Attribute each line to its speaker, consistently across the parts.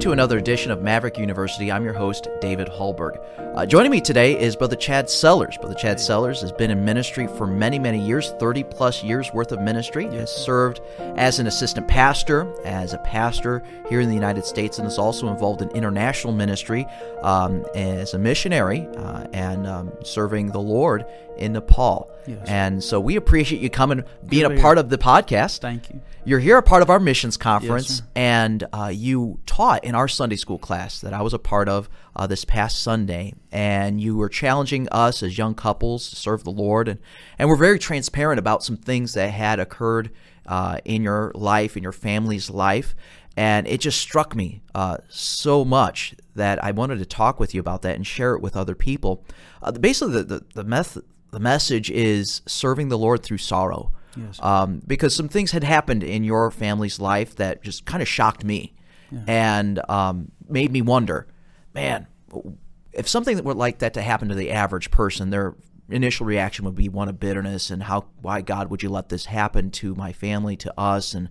Speaker 1: To another edition of Maverick University. I'm your host, David Hallberg. Uh, joining me today is Brother Chad Sellers. Brother Chad Sellers has been in ministry for many, many years 30 plus years worth of ministry. Yes. Has served as an assistant pastor, as a pastor here in the United States, and is also involved in international ministry um, as a missionary uh, and um, serving the Lord in Nepal. Yes. And so we appreciate you coming, being a part of the podcast.
Speaker 2: Thank you.
Speaker 1: You're here a part of our missions conference, yes, and uh, you taught in our Sunday school class that I was a part of uh, this past Sunday, and you were challenging us as young couples to serve the Lord, and and we're very transparent about some things that had occurred uh, in your life, in your family's life, and it just struck me uh, so much that I wanted to talk with you about that and share it with other people. Uh, basically, the the, the method. The message is serving the Lord through sorrow. Yes. Um, because some things had happened in your family's life that just kind of shocked me yeah. and um, made me wonder, man, if something that would like that to happen to the average person, their initial reaction would be one of bitterness and how, why God would you let this happen to my family, to us, and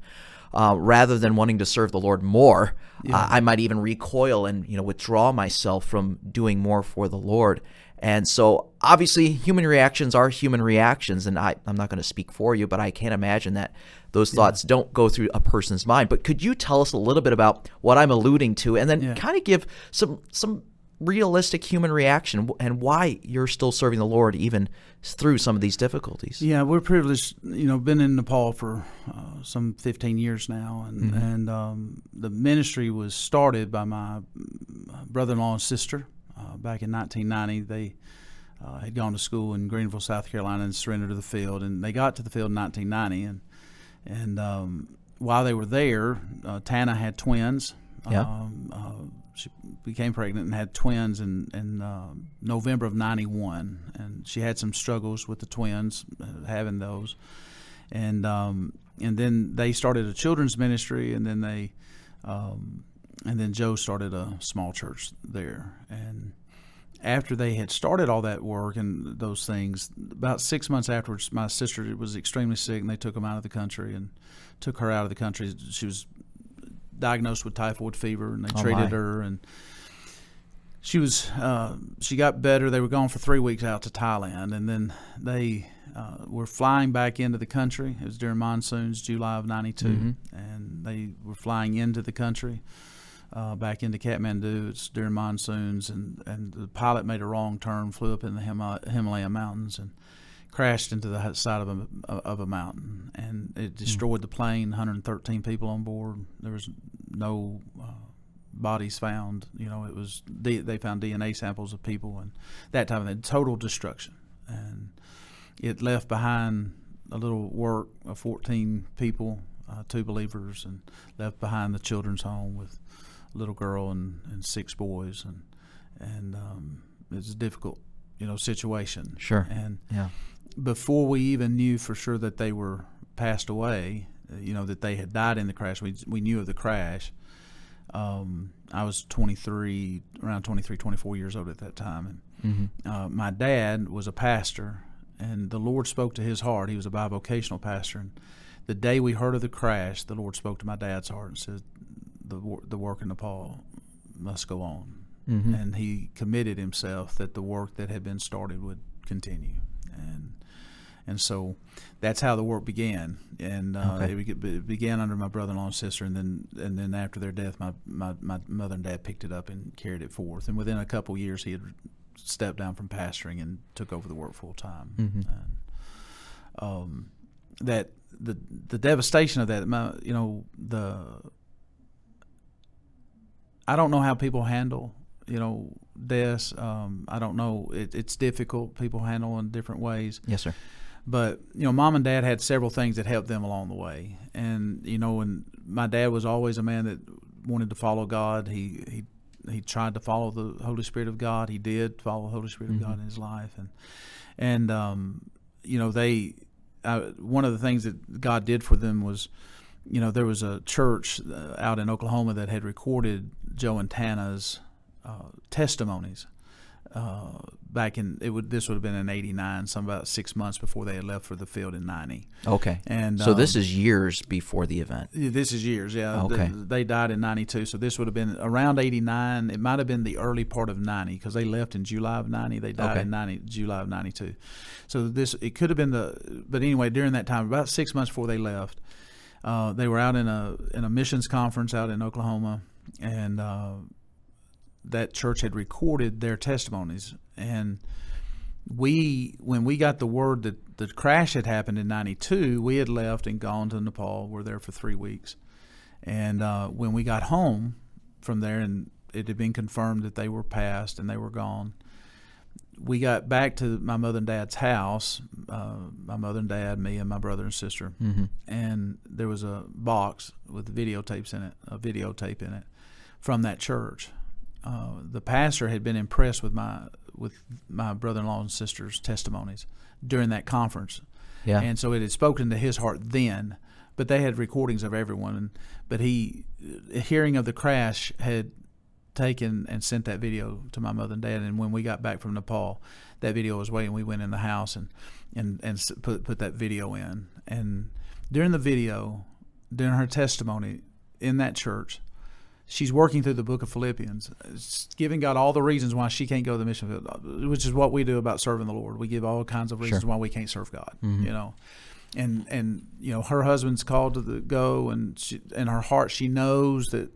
Speaker 1: uh, rather than wanting to serve the Lord more, yeah. uh, I might even recoil and you know withdraw myself from doing more for the Lord. And so, obviously, human reactions are human reactions, and I, I'm not going to speak for you, but I can't imagine that those thoughts don't go through a person's mind. But could you tell us a little bit about what I'm alluding to, and then yeah. kind of give some some realistic human reaction and why you're still serving the Lord even through some of these difficulties?
Speaker 2: Yeah, we're privileged. You know, been in Nepal for uh, some 15 years now, and mm-hmm. and um, the ministry was started by my brother-in-law and sister uh, back in 1990, they uh, had gone to school in Greenville, South Carolina, and surrendered to the field. And they got to the field in 1990, and and um, while they were there, uh, Tana had twins.
Speaker 1: Yeah. Um,
Speaker 2: uh, she became pregnant and had twins in in uh, November of '91, and she had some struggles with the twins uh, having those, and um, and then they started a children's ministry, and then they um, and then Joe started a small church there. And after they had started all that work and those things, about six months afterwards, my sister was extremely sick, and they took them out of the country and took her out of the country. She was diagnosed with typhoid fever, and they oh treated my. her and. She was. Uh, she got better. They were gone for three weeks out to Thailand, and then they uh, were flying back into the country. It was during monsoons, July of '92, mm-hmm. and they were flying into the country uh, back into Kathmandu. It's during monsoons, and, and the pilot made a wrong turn, flew up in the Himalaya mountains, and crashed into the side of a of a mountain, and it hmm. destroyed mm. the plane. 113 people on board. There was no uh, bodies found. You know, it was they found DNA samples of people and that type of thing. Total destruction, and it left behind a little work of 14 people, uh, two believers, and left behind the children's home with little girl and, and six boys, and and um, it's a difficult, you know, situation.
Speaker 1: Sure.
Speaker 2: And
Speaker 1: yeah.
Speaker 2: before we even knew for sure that they were passed away, you know, that they had died in the crash, we we knew of the crash. Um, I was 23, around 23, 24 years old at that time, and mm-hmm. uh, my dad was a pastor, and the Lord spoke to his heart. He was a bivocational pastor, and the day we heard of the crash, the Lord spoke to my dad's heart and said, the the work in Nepal must go on, mm-hmm. and he committed himself that the work that had been started would continue, and and so that's how the work began, and uh, okay. it, it, began under my brother-in-law and sister, and then and then after their death, my, my my mother and dad picked it up and carried it forth, and within a couple years, he had stepped down from pastoring and took over the work full time, mm-hmm. and um, that the the devastation of that, my, you know, the I don't know how people handle you know deaths. Um, I don't know. It, it's difficult. People handle in different ways.
Speaker 1: Yes, sir.
Speaker 2: But you know, mom and dad had several things that helped them along the way, and you know, and my dad was always a man that wanted to follow God. He he he tried to follow the Holy Spirit of God. He did follow the Holy Spirit mm-hmm. of God in his life, and and um, you know, they uh, one of the things that God did for them was you know, there was a church uh, out in Oklahoma that had recorded Joe and Tana's uh, testimonies uh, back in it would this would have been in '89, some about six months before they had left for the field in '90.
Speaker 1: Okay.
Speaker 2: And
Speaker 1: so this
Speaker 2: um,
Speaker 1: is years before the event.
Speaker 2: this is years, yeah.
Speaker 1: Okay.
Speaker 2: Th- they died in '92, so this would have been around '89. It might have been the early part of '90 because they left in July of '90. They died
Speaker 1: Okay.
Speaker 2: in '90, July of '92. So this it could have been the, but anyway, during that time, about six months before they left, uh, they were out in a in a missions conference out in Oklahoma, and uh, that church had recorded their testimonies. And we when we got the word that the crash had happened in 92 we had left and gone to nepal we're there for three weeks. And uh, when we got home from there and it had been confirmed that they were passed and they were gone we got back to my mother and dad's house uh, my mother and dad me and my brother and sister
Speaker 1: hmm
Speaker 2: and there was a box with videotapes in it, a videotape in it, from that church. Uh, the pastor had been impressed with my with my brother-in-law and sister's testimonies during that conference,
Speaker 1: Yeah.
Speaker 2: and so it had spoken to his heart then. But they had recordings of everyone, and, but he, uh, hearing of the crash, had taken and sent that video to my mother and dad. And when we got back from Nepal, that video was waiting. We went in the house and and and put put that video in. And during the video, during her testimony in that church, she's working through the book of Philippians, giving God all the reasons why she can't go to the mission field, uh, which is what we do about serving the Lord. We give all kinds of reasons
Speaker 1: Sure.
Speaker 2: why we can't serve God.
Speaker 1: Mhm.
Speaker 2: You know. And and you know her husband's called to the go, and she, in her heart she knows that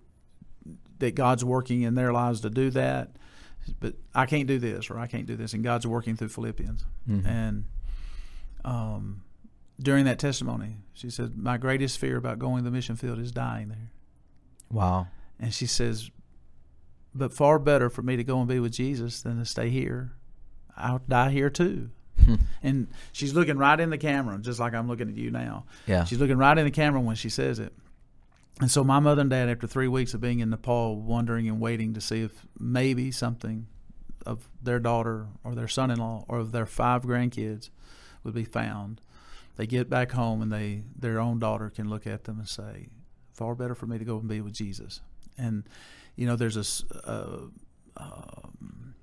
Speaker 2: that God's working in their lives to do that. But I can't do this, or I can't do this, and God's working through Philippians.
Speaker 1: Mhm.
Speaker 2: And um, during that testimony, she said, "My greatest fear about going to the mission field is dying there."
Speaker 1: Wow.
Speaker 2: And she says, "But far better for me to go and be with Jesus than to stay here. I'll die here too." and she's looking right in the camera, just like I'm looking at you now.
Speaker 1: Yeah.
Speaker 2: She's looking right in the camera when she says it. And so my mother and dad, after three weeks of being in Nepal, wondering and waiting to see if maybe something of their daughter or their son-in-law or of their five grandkids would be found, they get back home and they their own daughter can look at them and say, "Far better for me to go and be with Jesus." And you know, there's this. Uh, um,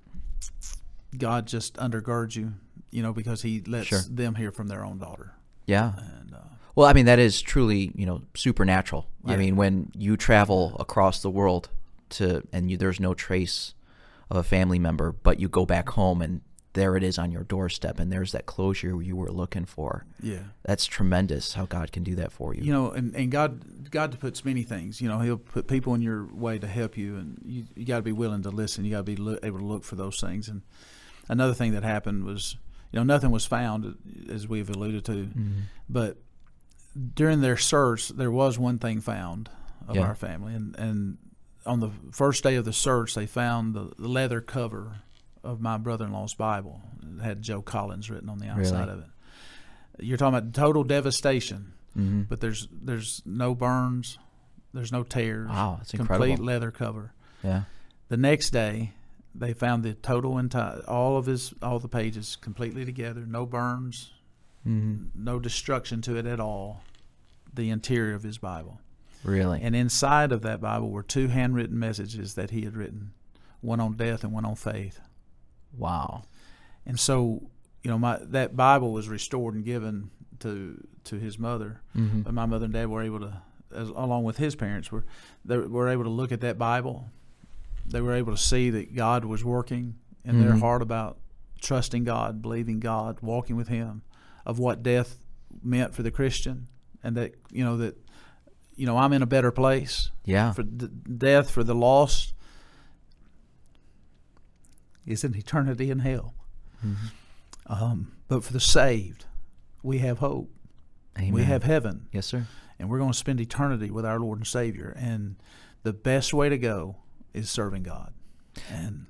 Speaker 2: God just undergirds you, you know, because He lets
Speaker 1: Sure.
Speaker 2: them hear from their own daughter.
Speaker 1: Yeah.
Speaker 2: And uh,
Speaker 1: Well, I mean, that is truly, you know, supernatural. I mean, when you travel across the world to, and you, there's no trace of a family member, but you go back home and there it is on your doorstep, and there's that closure you were looking for.
Speaker 2: yeah,
Speaker 1: That's tremendous how God can do that for you.
Speaker 2: you know, and, and God God puts many things. You know, He'll put people in your way to help you, and you you got to be willing to listen. You got to be lo- able to look for those things. And another thing that happened was, you know, nothing was found, as we've alluded to,
Speaker 1: Mhm.
Speaker 2: but during their search, there was one thing found of
Speaker 1: Yeah.
Speaker 2: our family, and and on the first day of the search, they found the leather cover of my brother-in-law's Bible. It had Joe Collins written on the outside
Speaker 1: Really?
Speaker 2: of it. You're talking about total devastation,
Speaker 1: Mhm.
Speaker 2: but there's there's no burns, there's no tears.
Speaker 1: Wow, that's
Speaker 2: complete leather cover.
Speaker 1: Yeah.
Speaker 2: The next day, they found the total entire all of his all the pages completely together, no burns,
Speaker 1: hmm
Speaker 2: no destruction to it at all. The interior of his Bible.
Speaker 1: Really.
Speaker 2: And inside of that Bible were two handwritten messages that he had written, one on death and one on faith.
Speaker 1: Wow.
Speaker 2: And so, you know, my that Bible was restored and given to to his mother.
Speaker 1: hmm
Speaker 2: But my mother and dad were able to, as, along with his parents, were they were able to look at that Bible. They were able to see that God was working in their
Speaker 1: Mhm.
Speaker 2: heart about trusting God, believing God, walking with Him, of what death meant for the Christian, and that you know that you know I'm in a better place
Speaker 1: Yeah.
Speaker 2: for d- death for the lost is an eternity in hell.
Speaker 1: Mhm.
Speaker 2: Um, but for the saved, we have hope.
Speaker 1: Amen.
Speaker 2: We have heaven,
Speaker 1: Yes, sir.
Speaker 2: and we're going to spend eternity with our Lord and Savior. And the best way to go is serving God. And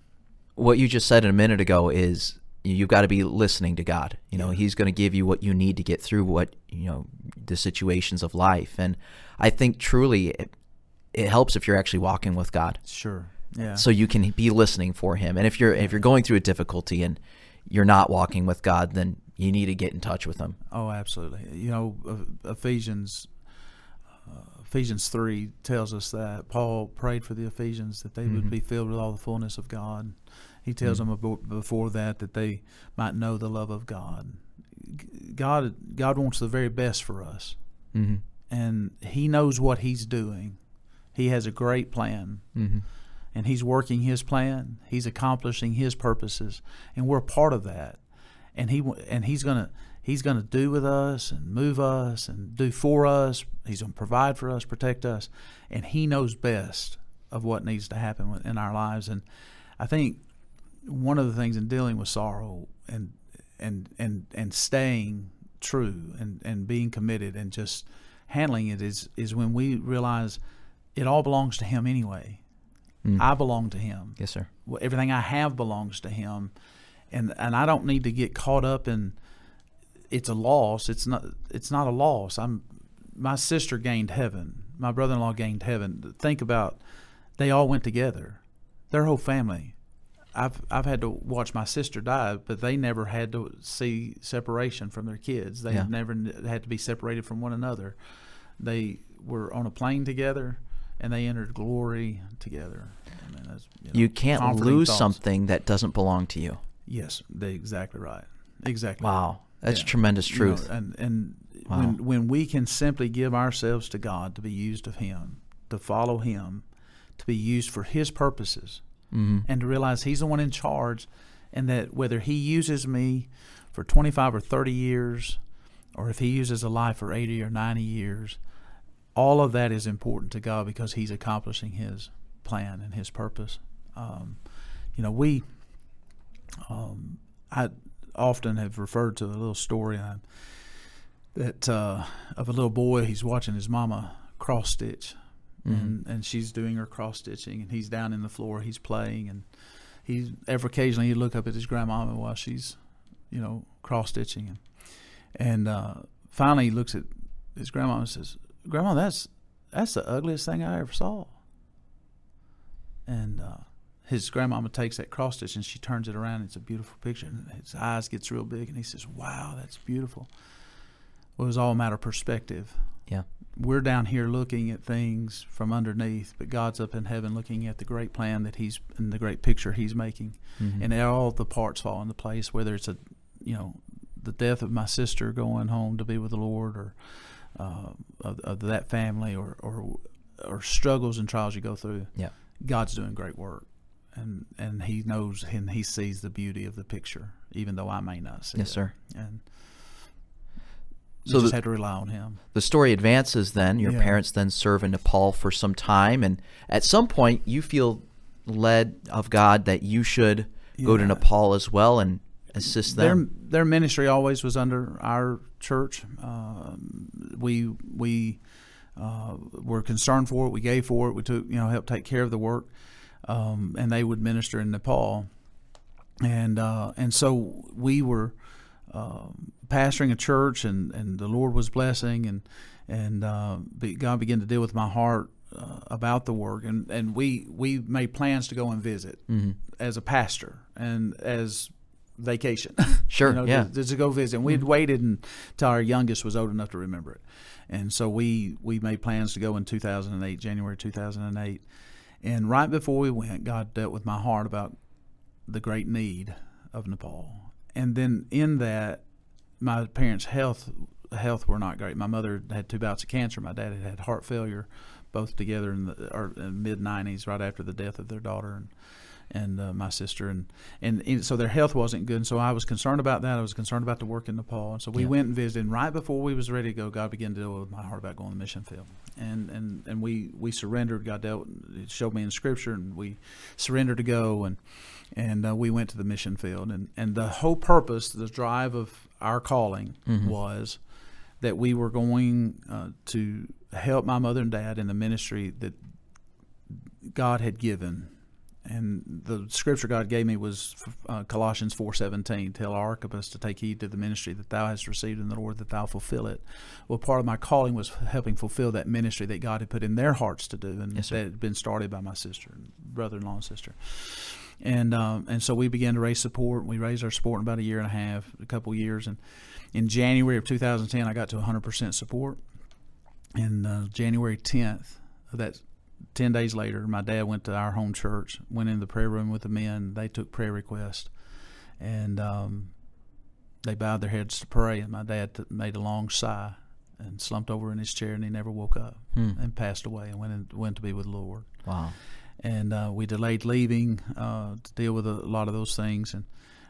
Speaker 1: what you just said a minute ago is you've got to be listening to God. You know,
Speaker 2: Yeah.
Speaker 1: He's going to give you what you need to get through what you know the situations of life. And I think truly it, it helps if you're actually walking with God,
Speaker 2: sure, yeah,
Speaker 1: so you can be listening for Him. And if you're if you're going through a difficulty and you're not walking with God, then you need to get in touch with Him.
Speaker 2: oh, absolutely. You know, uh, Ephesians. Uh, Ephesians 3 tells us that Paul prayed for the Ephesians that they
Speaker 1: Mhm.
Speaker 2: would be filled with all the fullness of God He tells them abo- before that that they might know the love of God. God, God wants the very best for us,
Speaker 1: Mm-hmm.
Speaker 2: and He knows what He's doing. He has a great plan,
Speaker 1: Mm-hmm.
Speaker 2: And He's working His plan. He's accomplishing His purposes, and we're part of that. And He and He's gonna He's gonna do with us and move us and do for us. He's gonna provide for us, protect us, and He knows best of what needs to happen in our lives. And I think one of the things in dealing with sorrow and and and and staying true and and being committed and just handling it is is when we realize it all belongs to him anyway.
Speaker 1: Mm.
Speaker 2: I belong to him.
Speaker 1: Yes, sir.
Speaker 2: Well, Everything I have belongs to him, and and I don't need to get caught up in it's a loss. It's not. It's not a loss. I'm. My sister gained heaven. My brother-in-law gained heaven. Think about, they all went together, their whole family. I've I've had to watch my sister die, but they never had to see separation from their kids. They
Speaker 1: Yeah.
Speaker 2: never had to be separated from one another. They were on a plane together, and they entered glory together. I mean, that's, know,
Speaker 1: You can't lose
Speaker 2: thoughts.
Speaker 1: something that doesn't belong to you.
Speaker 2: Yes, they exactly right. Exactly.
Speaker 1: Wow, that's
Speaker 2: Yeah.
Speaker 1: tremendous
Speaker 2: You know,
Speaker 1: truth.
Speaker 2: and and
Speaker 1: Wow.
Speaker 2: when when we can simply give ourselves to God to be used of Him, to follow Him, to be used for His purposes,
Speaker 1: mm-hmm.
Speaker 2: and to realize He's the one in charge, and that whether He uses me for 25 or 30 years, or if He uses a life for 80 or 90 years, all of that is important to God because He's accomplishing His plan and His purpose. Um, you know, we, um, I often have referred to a little story uh, that uh, of a little boy. He's watching his mama cross stitch, and and she's doing her cross stitching, and he's down in the floor. He's playing, and he ever occasionally he'd look up at his grandmama while she's, you know, cross stitching, and and uh, finally he looks at his grandma and says, "Grandma, that's that's the ugliest thing I ever saw." And uh, his grandmama takes that cross stitch and she turns it around. It's a beautiful picture. And his eyes gets real big and he says, "Wow, that's beautiful." Well, it was all a matter of perspective.
Speaker 1: Yeah.
Speaker 2: We're down here looking at things from underneath, but God's up in heaven looking at the great plan that He's and the great picture He's making,
Speaker 1: Mhm.
Speaker 2: and all the parts fall into place. Whether it's a, you know, the death of my sister going home to be with the Lord, or uh, of, of that family, or, or or struggles and trials you go through.
Speaker 1: Yeah.
Speaker 2: God's doing great work, and and He knows and He sees the beauty of the picture, even though I may not see
Speaker 1: Yes,
Speaker 2: it.
Speaker 1: sir.
Speaker 2: And
Speaker 1: So
Speaker 2: so just
Speaker 1: the-
Speaker 2: have to rely on Him.
Speaker 1: The story advances then. Your
Speaker 2: Yeah.
Speaker 1: parents then serve in Nepal for some time, and at some point you feel led of God that you should go to Nepal as well and assist
Speaker 2: their
Speaker 1: them.
Speaker 2: their ministry always was under our church. Um, we we uh, were concerned for it. We gave for it. We took you know helped take care of the work, um, and they would minister in Nepal, and uh, and so we were um pastoring a church, and, and the Lord was blessing, and and uh, God began to deal with my heart uh, about the work, and and we we made plans to go and visit
Speaker 1: Mhm.
Speaker 2: as a pastor and as vacation.
Speaker 1: Sure,
Speaker 2: you know,
Speaker 1: yeah.
Speaker 2: to, to go visit. And we'd mm-hmm. waited until our youngest was old enough to remember it, and so we we made plans to go in 2008, January 2008, and right before we went, God dealt with my heart about the great need of Nepal, and then in that, my parents' health health were not great. My mother had two bouts of cancer. My dad had had heart failure, both together in the or in mid 90s, right after the death of their daughter, and and uh, my sister, and, and and so their health wasn't good. And so I was concerned about that. I was concerned about the work in Nepal, and so we
Speaker 1: Yeah.
Speaker 2: went and visited. And right before we was ready to go, God began to deal with my heart about going to the mission field, and and and we we surrendered. God dealt, it showed me in Scripture, and we surrendered to go, and and uh, we went to the mission field, and and the whole purpose, the drive of our calling
Speaker 1: Mhm.
Speaker 2: was that we were going uh, to help my mother and dad in the ministry that God had given. And the scripture God gave me was uh, Colossians four seventeen. Tell Archippus to take heed to the ministry that thou hast received in the Lord, that thou fulfill it. Well, part of my calling was helping fulfill that ministry that God had put in their hearts to do, and
Speaker 1: Yes,
Speaker 2: that had been started by my sister, brother-in-law, and sister. And um, and so we began to raise support. We raised our support in about a year and a half, a couple years, and in January of 2010, I got to 100% support. And uh, January 10th of that ten days later, my dad went to our home church, went in the prayer room with the men. They took prayer requests, and um, they bowed their heads to pray. And my dad t- made a long sigh and slumped over in his chair, and he never woke up
Speaker 1: Hmm.
Speaker 2: and passed away and went in, went to be with the Lord.
Speaker 1: Wow.
Speaker 2: And uh, we delayed leaving uh, to deal with a lot of those things, and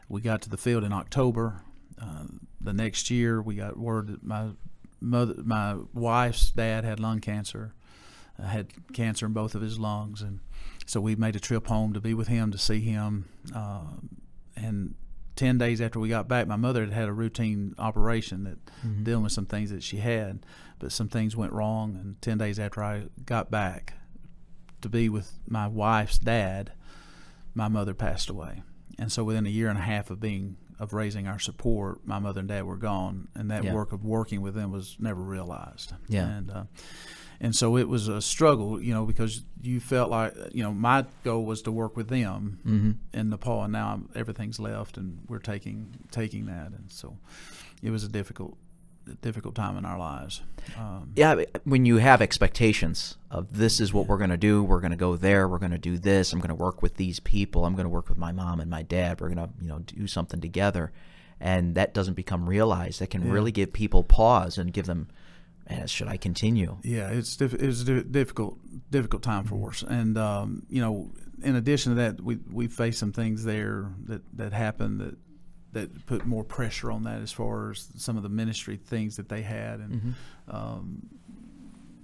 Speaker 2: we got to the field in October. Uh, the next year, we got word that my mother, my wife's dad had lung cancer, uh, had cancer in both of his lungs, and so we made a trip home to be with him to see him. Uh, and ten days after we got back, my mother had had a routine operation that
Speaker 1: Mhm.
Speaker 2: dealing with some things that she had, but some things went wrong. And ten days after I got back to be with my wife's dad, my mother passed away. And so within a year and a half of being of raising our support, my mother and dad were gone, and that
Speaker 1: Yeah.
Speaker 2: work of working with them was never realized.
Speaker 1: Yeah.
Speaker 2: And uh, and so it was a struggle, you know, because you felt like you know my goal was to work with them
Speaker 1: hmm
Speaker 2: in Nepal, and now I'm, everything's left, and we're taking taking that, and so it was a difficult difficult time in our lives. Um,
Speaker 1: Yeah, when you have expectations of this is what we're going to do, we're going to go there, we're going to do this, I'm going to work with these people, I'm going to work with my mom and my dad, we're going to, you know, do something together. And that doesn't become realized. That can
Speaker 2: Yeah.
Speaker 1: really give people pause and give them, man, should I continue?
Speaker 2: Yeah, it's diff- it was a difficult difficult time for us, and um, you know, in addition to that, we we faced some things there that that happened that that put more pressure on that as far as some of the ministry things that they had and
Speaker 1: Mhm.
Speaker 2: um,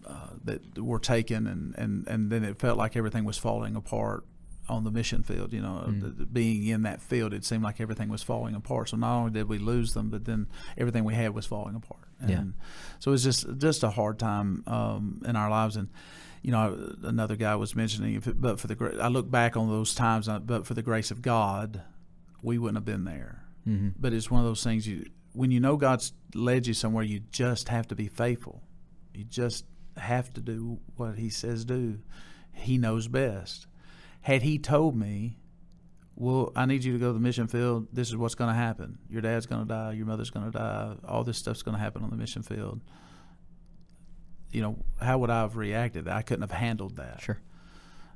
Speaker 2: uh, that were taken, and, and and then it felt like everything was falling apart on the mission field. You know,
Speaker 1: Mm.
Speaker 2: the, the- being in that field, it seemed like everything was falling apart. So not only did we lose them, but then everything we had was falling apart. And
Speaker 1: Yeah.
Speaker 2: So it was just just a hard time um, in our lives, and you know, another guy was mentioning, if it, but for the I look back on those times, uh, but for the grace of God, we wouldn't have been there.
Speaker 1: hmm
Speaker 2: But it's one of those things you when you know God's led you somewhere, you just have to be faithful. You just have to do what He says do. He knows best. Had He told me, "Well, I need you to go to the mission field. This is what's going to happen. Your dad's going to die. Your mother's going to die. All this stuff's going to happen on the mission field." You know, how would I have reacted? I couldn't have handled that
Speaker 1: Sure.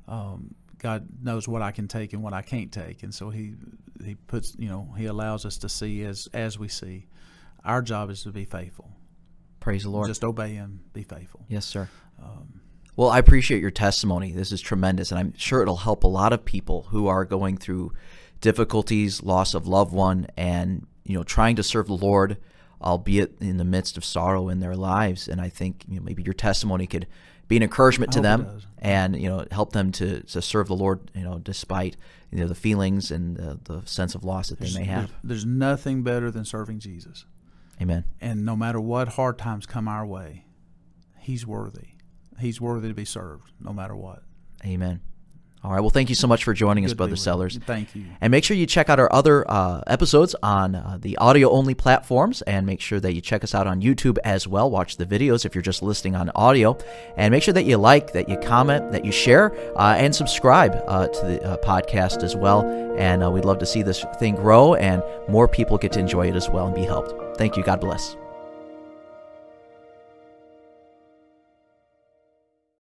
Speaker 2: um, God knows what I can take and what I can't take, and so He He puts you know He allows us to see as as we see. Our job is to be faithful.
Speaker 1: Praise the Lord.
Speaker 2: Just obey Him. Be faithful.
Speaker 1: yes, sir.
Speaker 2: Um,
Speaker 1: Well, I appreciate your testimony. This is tremendous, and I'm sure it'll help a lot of people who are going through difficulties, loss of loved one, and you know, trying to serve the Lord, albeit in the midst of sorrow in their lives. And I think you know, maybe your testimony could be an encouragement to
Speaker 2: I
Speaker 1: them, and you know, help them to, to serve the Lord. You know, despite you know the feelings and the, the sense of loss that they may have.
Speaker 2: there's- there's nothing better than serving Jesus,
Speaker 1: Amen.
Speaker 2: and no matter what hard times come our way, He's worthy. He's worthy to be served, no matter what.
Speaker 1: Amen. All right. Well, thank you so much for joining us,
Speaker 2: Good be
Speaker 1: Brother. Sellers.
Speaker 2: Thank you.
Speaker 1: And make sure you check out our other uh, episodes on uh, the audio only platforms and make sure that you check us out on YouTube as well. Watch the videos if you're just listening on audio. And make sure that you like, that you comment, that you share, uh, and subscribe uh, to the uh, podcast as well. And uh, we'd love to see this thing grow and more people get to enjoy it as well and be helped. Thank you. God bless.